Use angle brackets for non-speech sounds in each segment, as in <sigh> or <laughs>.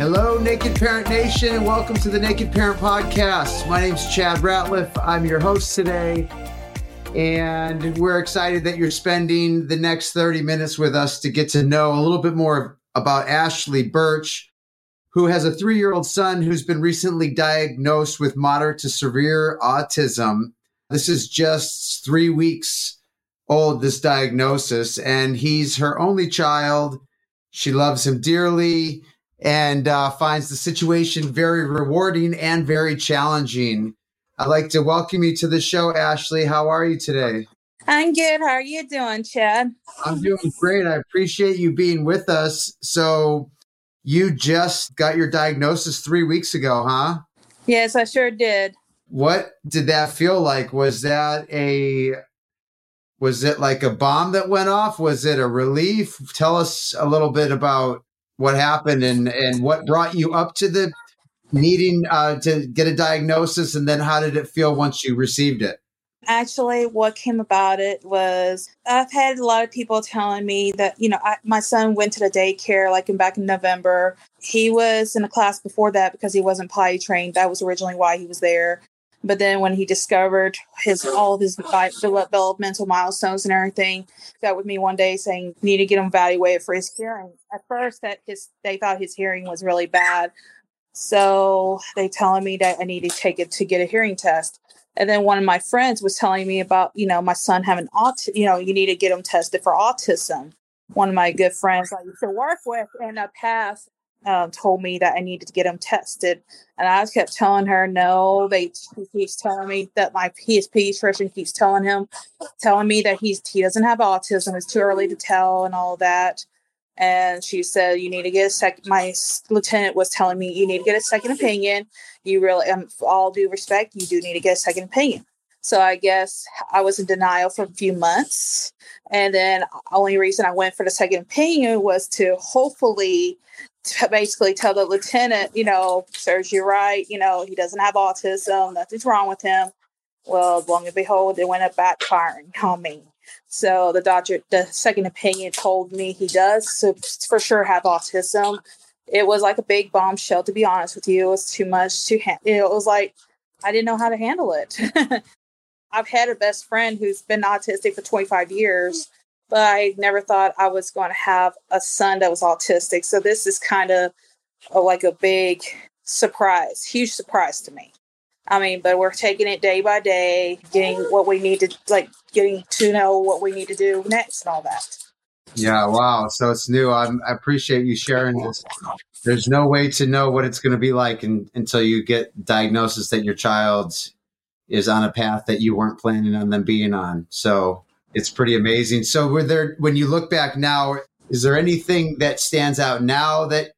Hello, Naked Parent Nation, and welcome to the Naked Parent Podcast. My name is Chad Ratliff. I'm your host today, and we're excited that you're spending the next 30 minutes with us to get to know a little bit more about Ashley Burch, who has a three year old son who's been recently diagnosed with moderate to severe autism. This is just three weeks old, this diagnosis, and he's her only child. She loves him dearly and uh, finds the situation very rewarding and very challenging. I'd like to welcome you to the show, Ashley. How are you today? I'm good. How are you doing, Chad? I'm doing great. I appreciate you being with us. So, you just got your diagnosis three weeks ago, huh? Yes, I sure did. What did that feel like? Was that a was it like a bomb that went off? Was it a relief? Tell us a little bit about what happened and and what brought you up to the needing uh, to get a diagnosis and then how did it feel once you received it? Actually what came about it was i've had a lot of people telling me that you know I, my son went to the daycare like in back in november. He was in a class before that because he wasn't potty trained. That was originally why he was there but then when he discovered his all of his developmental milestones and everything, got with me one day saying need to get him evaluated for his hearing. At first, that his they thought his hearing was really bad, so they telling me that I need to take it to get a hearing test. And then one of my friends was telling me about you know my son having autism. You know you need to get him tested for autism. One of my good friends I used to work with in the past um, told me that I needed to get him tested, and I kept telling her no. They he keeps telling me that my his pediatrician keeps telling him, telling me that he's he doesn't have autism. It's too early to tell and all that. And she said you need to get a second. My lieutenant was telling me you need to get a second opinion. You really, um, all due respect, you do need to get a second opinion. So I guess I was in denial for a few months. And then only reason I went for the second opinion was to hopefully basically tell the lieutenant, you know, sirs, you're right. You know, he doesn't have autism. Nothing's wrong with him. Well, long and behold, it went up backfiring on me. So the doctor, the second opinion told me he does so for sure have autism. It was like a big bombshell, to be honest with you. It was too much to handle. It was like I didn't know how to handle it. <laughs> I've had a best friend who's been autistic for 25 years but I never thought I was going to have a son that was autistic. So this is kind of a, like a big surprise, huge surprise to me. I mean, but we're taking it day by day, getting what we need to, like, getting to know what we need to do next and all that. Yeah, wow. So it's new. I'm, i appreciate you sharing this. There's no way to know what it's going to be like in, until you get diagnosis that your child is on a path that you weren't planning on them being on. So it's pretty amazing. So, were there when you look back now, is there anything that stands out now that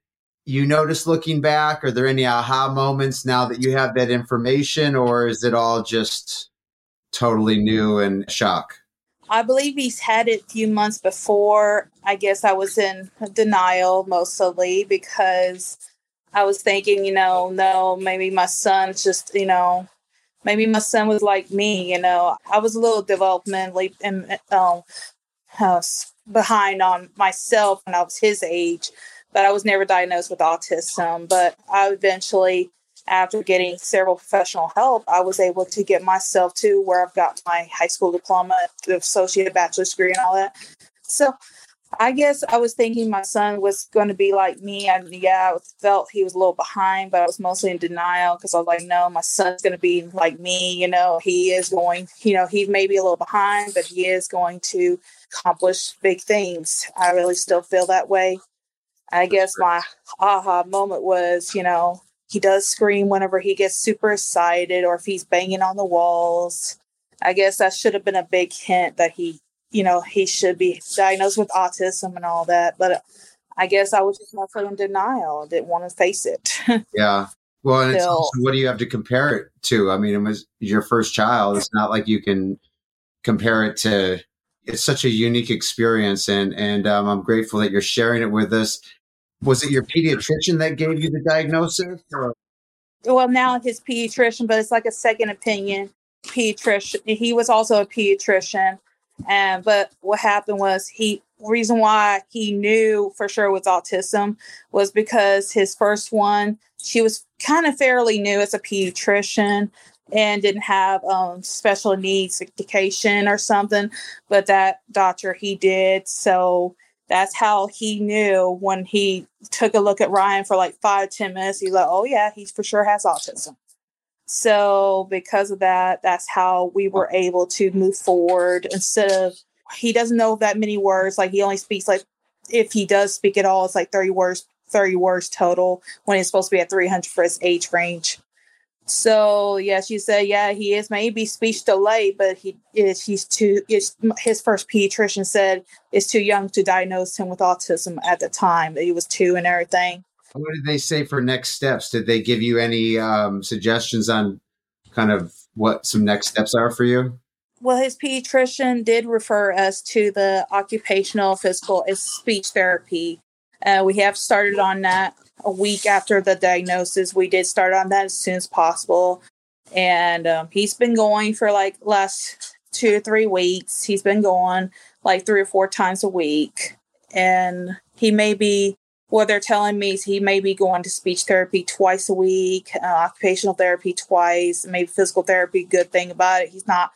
you notice looking back? Are there any aha moments now that you have that information, or is it all just totally new and shock? I believe he's had it a few months before. I guess I was in denial mostly because I was thinking, you know, no, maybe my son's just, you know, maybe my son was like me, you know, I was a little developmentally um, uh, behind on myself when I was his age, but I was never diagnosed with autism. But I eventually, after getting several professional help, I was able to get myself to where I've got my high school diploma, the associate bachelor's degree, and all that. So I guess I was thinking my son was going to be like me. And yeah, I felt he was a little behind, but I was mostly in denial because I was like, no, my son's going to be like me. You know, he is going, you know, he may be a little behind, but he is going to accomplish big things. I really still feel that way. I guess my aha moment was, you know, he does scream whenever he gets super excited or if he's banging on the walls. I guess that should have been a big hint that he you know, he should be diagnosed with autism and all that. But I guess I was just mostly in denial. Didn't want to face it. <laughs> yeah. Well, and it's also, what do you have to compare it to? I mean, it was your first child. It's not like you can compare it to. It's such a unique experience, and and um, I'm grateful that you're sharing it with us. Was it your pediatrician that gave you the diagnosis? Or? Well, now his pediatrician, but it's like a second opinion pediatrician. He was also a pediatrician, and but what happened was he reason why he knew for sure was autism was because his first one she was kind of fairly new as a pediatrician and didn't have um, special needs education or something but that doctor he did. So that's how he knew when he took a look at ryan for like five ten minutes. He's like oh yeah he for sure has autism so because of that, that's how we were able to move forward instead of he doesn't know that many words. Like he only speaks like if he does speak at all, it's like 30 words, 30 words total when he's supposed to be at 300 for his age range. So yeah, she said, yeah, he is maybe speech delayed, but he is he's too. Is his first pediatrician said it's too young to diagnose him with autism at the time that he was two and everything. What did they say for next steps? Did they give you any um, suggestions on kind of what some next steps are for you? Well, his pediatrician did refer us to the occupational physical speech therapy. Uh, we have started on that a week after the diagnosis. We did start on that as soon as possible. And um, he's been going for like last two or three weeks. He's been going like three or four times a week. And he may be what they're telling me is he may be going to speech therapy twice a week, uh, occupational therapy twice, maybe physical therapy. Good thing about it, he's not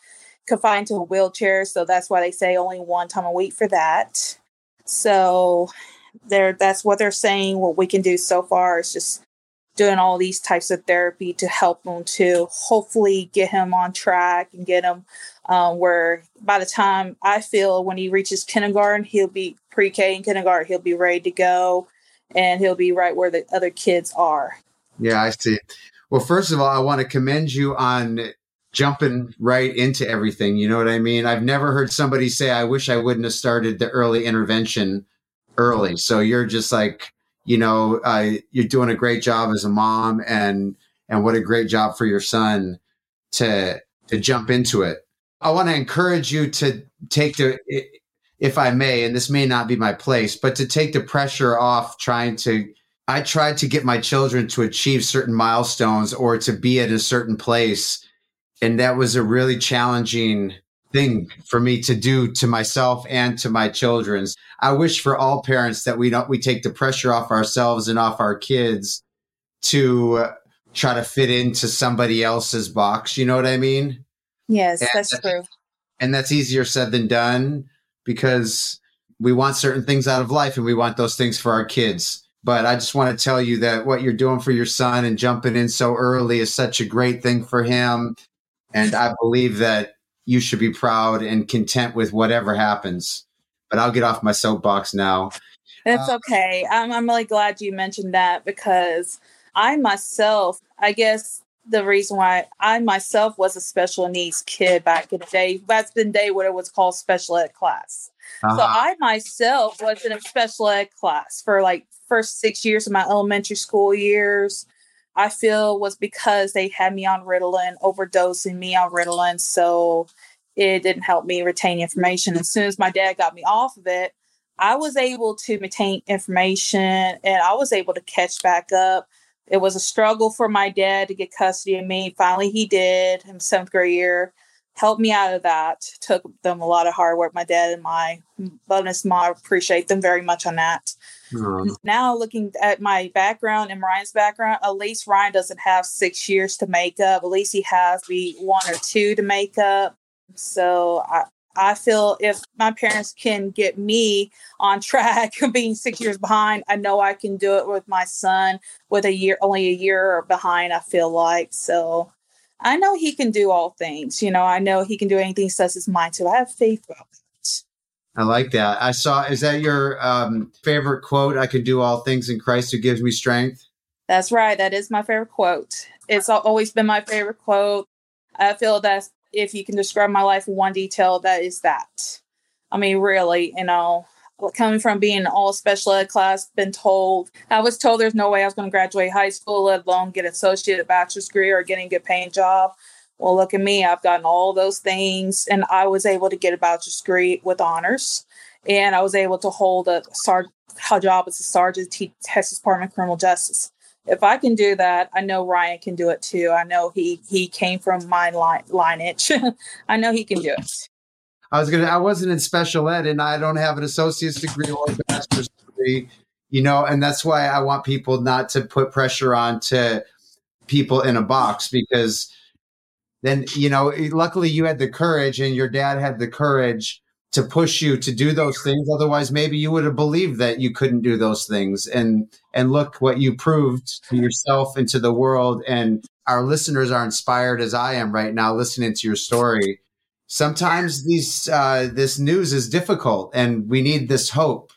confined to a wheelchair, so that's why they say only one time a week for that. So, there, that's what they're saying. What we can do so far is just doing all these types of therapy to help him to hopefully get him on track and get him um, where by the time I feel when he reaches kindergarten, he'll be pre-K and kindergarten, he'll be ready to go and he'll be right where the other kids are. Yeah, I see. Well, first of all, I want to commend you on jumping right into everything. You know what I mean? I've never heard somebody say, I wish I wouldn't have started the early intervention early. So you're just like, you know, uh, you're doing a great job as a mom and, and what a great job for your son to, to jump into it. I want to encourage you to take the, if I may, and this may not be my place, but to take the pressure off trying to. I tried to get my children to achieve certain milestones or to be at a certain place. And that was a really challenging thing for me to do to myself and to my children's. I wish for all parents that we don't, we take the pressure off ourselves and off our kids to uh, try to fit into somebody else's box. You know what I mean? Yes, and that's true. And that's easier said than done because we want certain things out of life and we want those things for our kids. But I just want to tell you that what you're doing for your son and jumping in so early is such a great thing for him. And I believe that you should be proud and content with whatever happens. But I'll get off my soapbox now. That's uh, okay. I'm, I'm really glad you mentioned that because I myself, I guess the reason why I myself was a special needs kid back in the day. That's the day what it was called special ed class. Uh-huh. So I myself was in a special ed class for like first six years of my elementary school years. I feel was because they had me on Ritalin, overdosing me on Ritalin. So it didn't help me retain information. As soon as my dad got me off of it, I was able to retain information and I was able to catch back up it was a struggle for my dad to get custody of me. Finally, he did in seventh grade year. Helped me out of that. Took them a lot of hard work. My dad and my bonus mom appreciate them very much on that. Mm-hmm. Now, looking at my background and Ryan's background, at least Ryan doesn't have six years to make up. At least he has the one or two to make up. So I, I feel if my parents can get me on track <laughs> being six years behind, I know I can do it with my son with a year, only a year behind, I feel like. So I know he can do all things. You know, I know he can do anything sets his mind to. I have faith about that. I like that. I saw, is that your um, favorite quote? I can do all things in Christ who gives me strength. That's right. That is my favorite quote. It's always been my favorite quote. I feel that's if you can describe my life in one detail, that is that. I mean, really, you know, coming from being all special ed class, been told, I was told there's no way I was going to graduate high school, let alone get associate, bachelor's degree, or getting a good paying job. Well, look at me. I've gotten all those things, and I was able to get a bachelor's degree with honors. And I was able to hold a, sar- a job as a sergeant at Texas Department of Criminal Justice. If I can do that, I know Ryan can do it too. I know he he came from my line, lineage. <laughs> I know he can do it. I was gonna. I wasn't in special ed, and I don't have an associate's degree or a master's degree. You know, and that's why I want people not to put pressure on to people in a box because then you know. Luckily, you had the courage, and your dad had the courage to push you to do those things. Otherwise, maybe you would have believed that you couldn't do those things. And and look what you proved to yourself and to the world. And our listeners are inspired as I am right now listening to your story sometimes these uh, this news is difficult, and we need this hope.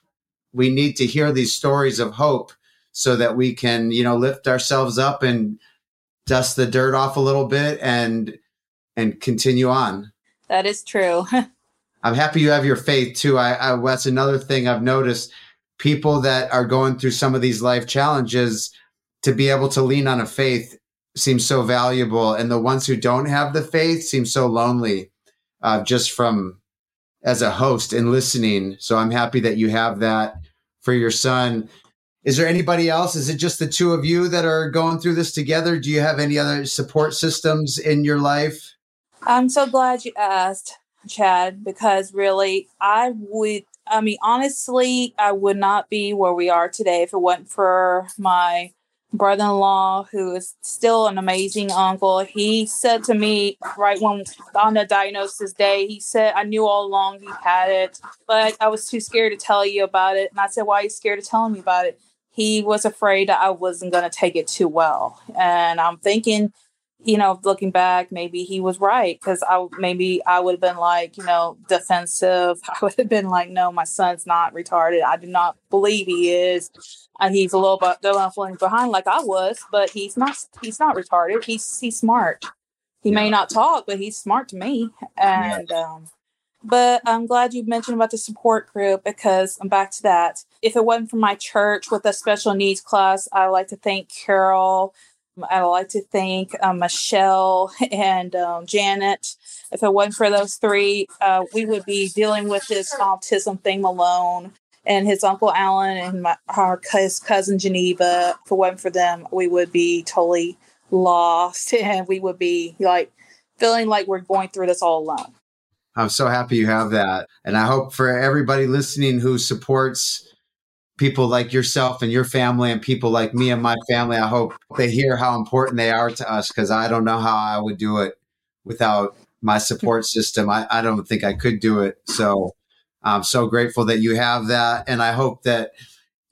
We need to hear these stories of hope so that we can, you know, lift ourselves up and dust the dirt off a little bit and and continue on. That is true. <laughs> I'm happy you have your faith too. I, I that's another thing I've noticed. People that are going through some of these life challenges to be able to lean on a faith seems so valuable, and the ones who don't have the faith seem so lonely uh, just from as a host and listening. So I'm happy that you have that for your son. Is there anybody else? Is it just the two of you that are going through this together? Do you have any other support systems in your life? I'm so glad you asked, Chad, because really, I would, I mean, honestly, I would not be where we are today if it wasn't for my brother-in-law who is still an amazing uncle. He said to me right when on the diagnosis day he said i knew all along he had it but i was too scared to tell you about it. And i said why are you scared of telling me about it? He was afraid that i wasn't going to take it too well. And i'm thinking you know, looking back, maybe he was right because I maybe I would have been like, you know, defensive. <laughs> I would have been like, no, my son's not retarded. I do not believe he is. And he's a little bit definitely behind, like I was, but he's not. He's not retarded. He's he's smart. He yeah. may not talk, but he's smart to me. And yeah. um, but I'm glad you mentioned about the support group because I'm back to that. If it wasn't for my church with a special needs class, I would like to thank Carol I like to thank um, Michelle <laughs> and um, Janet. If it wasn't for those three, uh, we would be dealing with this autism thing alone. And his uncle Alan and my, our his cousin Geneva. If it wasn't for them, we would be totally lost, <laughs> and we would be like feeling like we're going through this all alone. I'm so happy you have that, and I hope for everybody listening who supports people like yourself and your family and people like me and my family. I hope they hear how important they are to us because I don't know how I would do it without my support system. I, I don't think I could do it. So I'm so grateful that you have that. And I hope that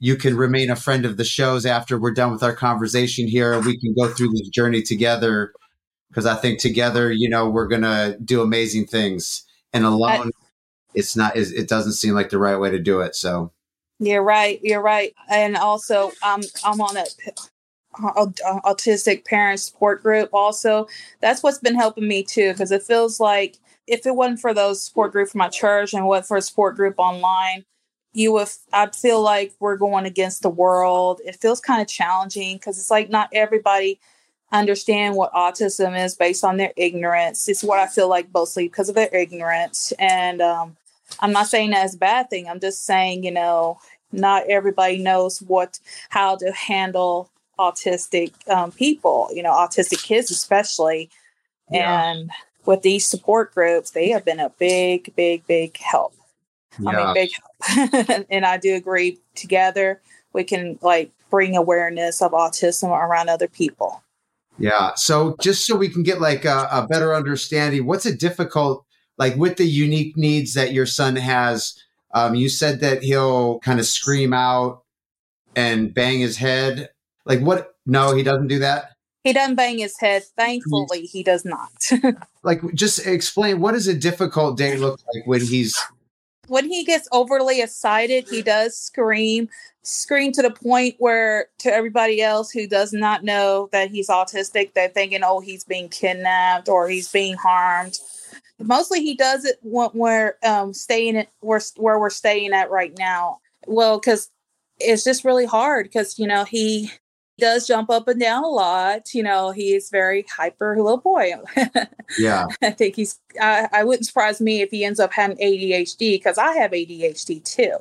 you can remain a friend of the shows after we're done with our conversation here and we can go through this journey together because I think together, you know, we're going to do amazing things. And alone, I- it's not, it doesn't seem like the right way to do it. So you're right. You're right. And also, um, I'm on a autistic parent support group. Also, that's what's been helping me too, because it feels like if it wasn't for those support group for my church and what for a support group online, you would. I feel like we're going against the world. It feels kind of challenging because it's like not everybody understand what autism is based on their ignorance. It's what I feel like mostly because of their ignorance and um, I'm not saying that's a bad thing. I'm just saying, you know, not everybody knows what how to handle autistic um, people, you know, autistic kids especially. Yeah. And with these support groups, they have been a big, big, big help. Yeah. I mean, big help. <laughs> and I do agree. Together, we can like bring awareness of autism around other people. Yeah. So just so we can get like a, a better understanding, what's a difficult like with the unique needs that your son has, um, you said that he'll kind of scream out and bang his head. Like what? No, he doesn't do that. He doesn't bang his head. Thankfully, he does not. <laughs> like, just explain what does a difficult day look like when he's when he gets overly excited, he does scream, scream to the point where to everybody else who does not know that he's autistic, they're thinking, oh, he's being kidnapped or he's being harmed mostly he does it when we're um, staying at where, where we're staying at right now. Well, because it's just really hard because, you know, he does jump up and down a lot. You know, he's very hyper little boy. yeah. <laughs> I think he's, I, I wouldn't surprise me if he ends up having ADHD because I have ADHD too.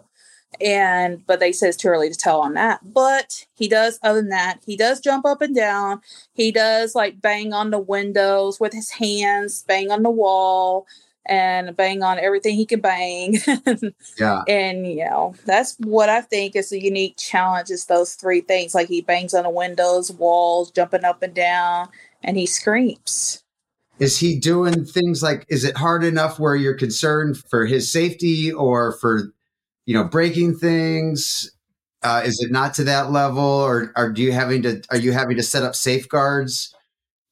And, but they say it's too early to tell on that. But he does, other than that, he does jump up and down. He does like bang on the windows with his hands, bang on the wall and bang on everything he can bang. <laughs> yeah. And you know, that's what I think is a unique challenge is those three things. Like he bangs on the windows, walls, jumping up and down, and he screams. Is he doing things like is it hard enough where you're concerned for his safety or for you know breaking things? Uh, is it not to that level or are you having to are you having to set up safeguards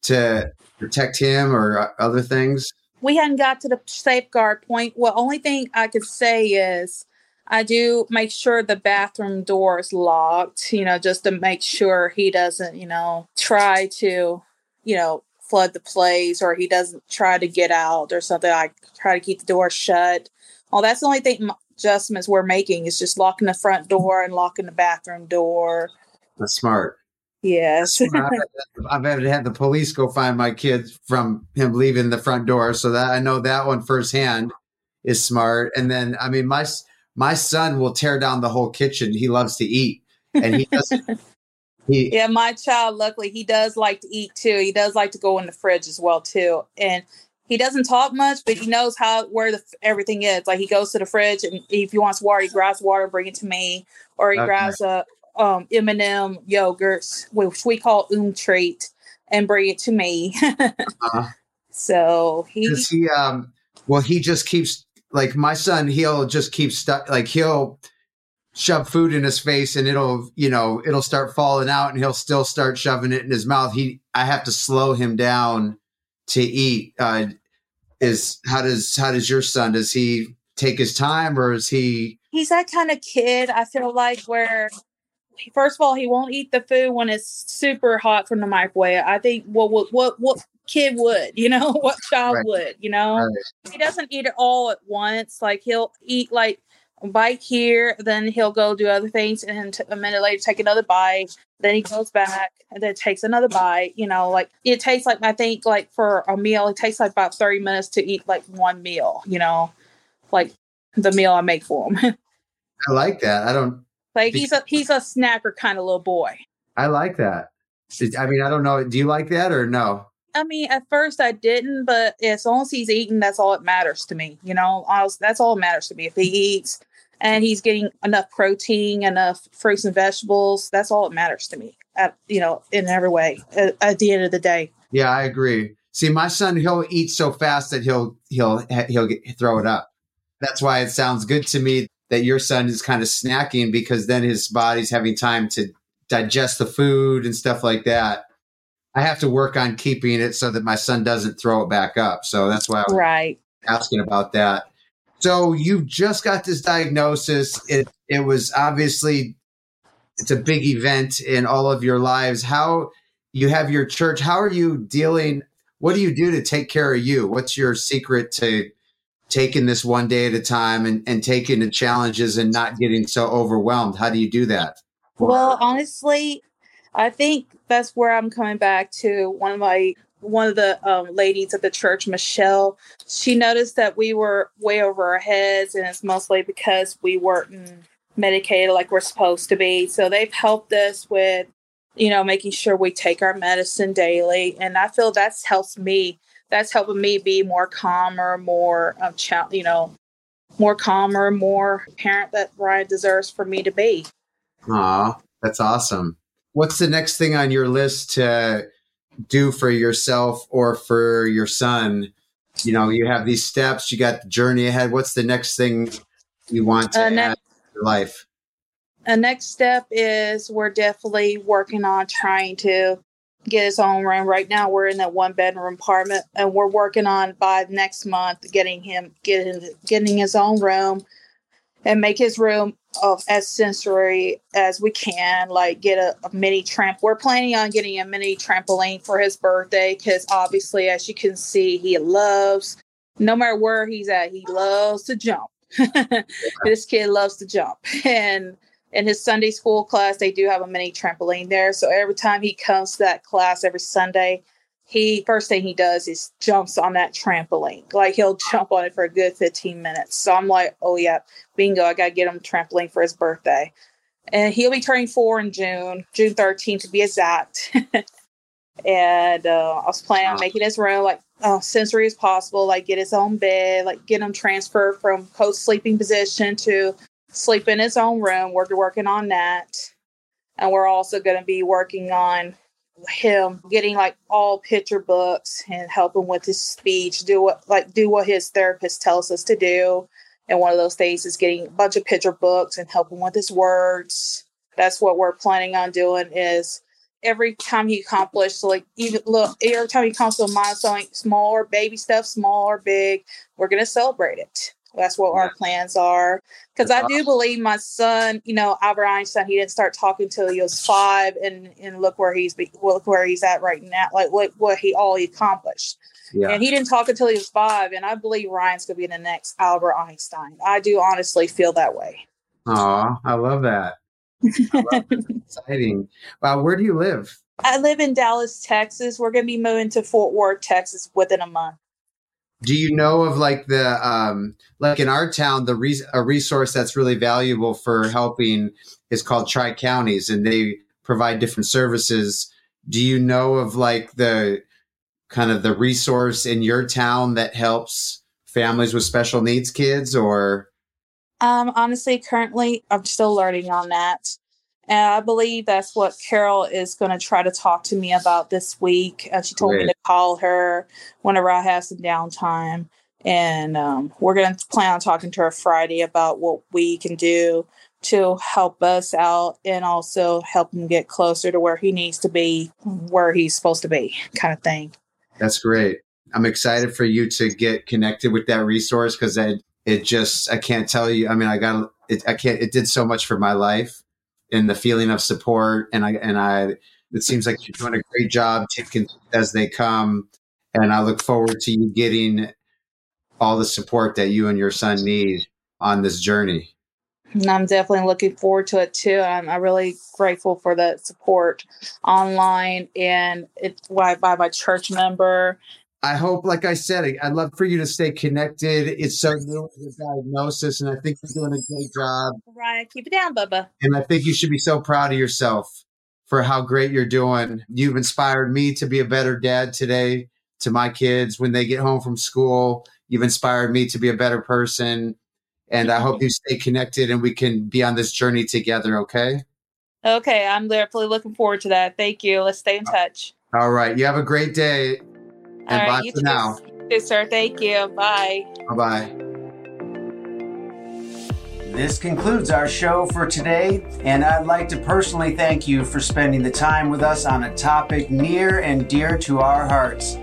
to protect him or uh, other things? we hadn't got to the safeguard point. Well, only thing I could say is I do make sure the bathroom door is locked, you know, just to make sure he doesn't, you know, try to, you know, flood the place or he doesn't try to get out or something. I try to keep the door shut. Well, that's the only thing adjustments we're making is just locking the front door and locking the bathroom door. That's smart. Yes. <laughs> I've had to have the police go find my kids from him leaving the front door. So that I know that one firsthand is smart. And then, I mean, my, my son will tear down the whole kitchen. He loves to eat and he does. <laughs> he, yeah, my child, luckily, he does like to eat too. He does like to go in the fridge as well too. And he doesn't talk much, but he knows how where the everything is. Like he goes to the fridge, and if he wants water, he grabs water, bring it to me, or he okay. grabs a um, M&M yogurts, which we call Um Treat, and bring it to me. uh-huh. <laughs> So he, Does he, um, well, he just keeps like my son. He'll just keep stuck. Like he'll shove food in his face, and it'll, you know, it'll start falling out, and he'll still start shoving it in his mouth. He, I have to slow him down to eat. Uh, is how does how does your son? Does he take his time, or is he? He's that kind of kid. I feel like where first of all, he won't eat the food when it's super hot from the microwave. I think what what what, what kid would, you know, <laughs> what child right. would, you know. Right. He doesn't eat it all at once. Like he'll eat like a bite here, then he'll go do other things, and t- a minute later take another bite. Then he goes back and then takes another bite. You know, like it takes like I think like for a meal, it takes like about thirty minutes to eat like one meal. You know, like the meal I make for him. <laughs> I like that. I don't like he's a he's a snacker kind of little boy. I like that. I mean, I don't know. Do you like that or no? I mean, at first I didn't, but as long as he's eating, that's all that matters to me. You know, was, that's all that matters to me. If he eats and he's getting enough protein, enough fruits and vegetables, that's all that matters to me. At, you know, in every way. At, at the end of the day. Yeah, I agree. See, my son, he'll eat so fast that he'll he'll he'll get, throw it up. That's why it sounds good to me that your son is kind of snacking because then his body's having time to digest the food and stuff like that. I have to work on keeping it so that my son doesn't throw it back up. So that's why I was right. asking about that. So you just got this diagnosis. It it was obviously it's a big event in all of your lives. How you have your church, how are you dealing? What do you do to take care of you? What's your secret to taking this one day at a time and, and taking the challenges and not getting so overwhelmed? How do you do that? Well, honestly, I think that's where I'm coming back to one of my one of the um, ladies at the church, Michelle. She noticed that we were way over our heads, and it's mostly because we weren't medicated like we're supposed to be. So they've helped us with, you know, making sure we take our medicine daily, and I feel that's helps me that's helping me be more calmer, more um, ch- you know, more calmer, more parent that Ryan deserves for me to be. Aw, that's awesome. What's the next thing on your list to do for yourself or for your son? You know, you have these steps, you got the journey ahead. What's the next thing you want to uh, add to your life? A next step is we're definitely working on trying to get his own room. Right now, we're in that one bedroom apartment, and we're working on by next month getting him getting getting his own room and make his room of as sensory as we can. Like get a, a mini tramp. We're planning on getting a mini trampoline for his birthday because obviously, as you can see, he loves no matter where he's at, he loves to jump. <laughs> this kid loves to jump. <laughs> And in his Sunday school class, they do have a mini trampoline there. So every time he comes to that class every Sunday, he first thing he does is jumps on that trampoline. Like he'll jump on it for a good 15 minutes. So I'm like, oh yeah, bingo, I gotta get him trampoline for his birthday. And he'll be turning four in June, June 13th to be exact. <laughs> and uh, I was planning on making his room like uh, sensory as possible, like get his own bed, like get him transferred from co-sleeping position to sleep in his own room. We're working on that. And we're also going to be working on him getting like all picture books and helping with his speech, do what like do what his therapist tells us to do. And one of those things is getting a bunch of picture books and helping with his words. That's what we're planning on doing is every time he accomplished like even look every time he comes to a milestone small or baby stuff, small or big, we're gonna celebrate it. That's what our plans are. Because I do believe my son, you know, Albert Einstein, he didn't start talking till he was five, and and look where he's be, look where he's at right now, like what what he all he accomplished. Yeah. And he didn't talk until he was five, and I believe Ryan's gonna be the next Albert Einstein. I do honestly feel that way. Oh, I love that. I love <laughs> Exciting. Wow, where do you live? I live in Dallas, Texas. We're gonna be moving to Fort Worth, Texas, within a month do you know of like the um like in our town the re- a resource that's really valuable for helping is called tri counties and they provide different services. Do you know of like the kind of the resource in your town that helps families with special needs kids or? Um honestly currently i'm still learning on that and I believe that's what Carol is going to try to talk to me about this week. Uh, she told Great. me to call her whenever I have some downtime. And um, we're going to plan on talking to her Friday about what we can do to help us out and also help him get closer to where he needs to be, where he's supposed to be, kind of thing. That's great. I'm excited for you to get connected with that resource because it, it just, I can't tell you. I mean, I got, it, I can't, it did so much for my life and the feeling of support. And I and I, it seems like you're doing a great job taking as they come. And I look forward to you getting all the support that you and your son need on this journey. And I'm definitely looking forward to it too. I'm, I'm really grateful for the support online and it's by, by my church member I hope, like I said, I'd love for you to stay connected. It's so new with the diagnosis, and I think you're doing a great job. Right, keep it down, Bubba. And I think you should be so proud of yourself for how great you're doing. You've inspired me to be a better dad today to my kids when they get home from school. You've inspired me to be a better person. And I hope you stay connected and we can be on this journey together, okay? Okay, I'm definitely looking forward to that. Thank you. Let's stay in touch. All right. You have a great day. And All right, bye for too. now. Thank you. Bye. Bye bye. This concludes our show for today, and I'd like to personally thank you for spending the time with us on a topic near and dear to our hearts.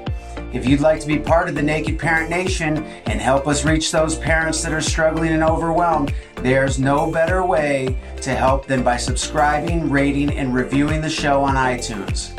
If you'd like to be part of the Naked Parent Nation and help us reach those parents that are struggling and overwhelmed, there's no better way to help than by subscribing, rating, and reviewing the show on iTunes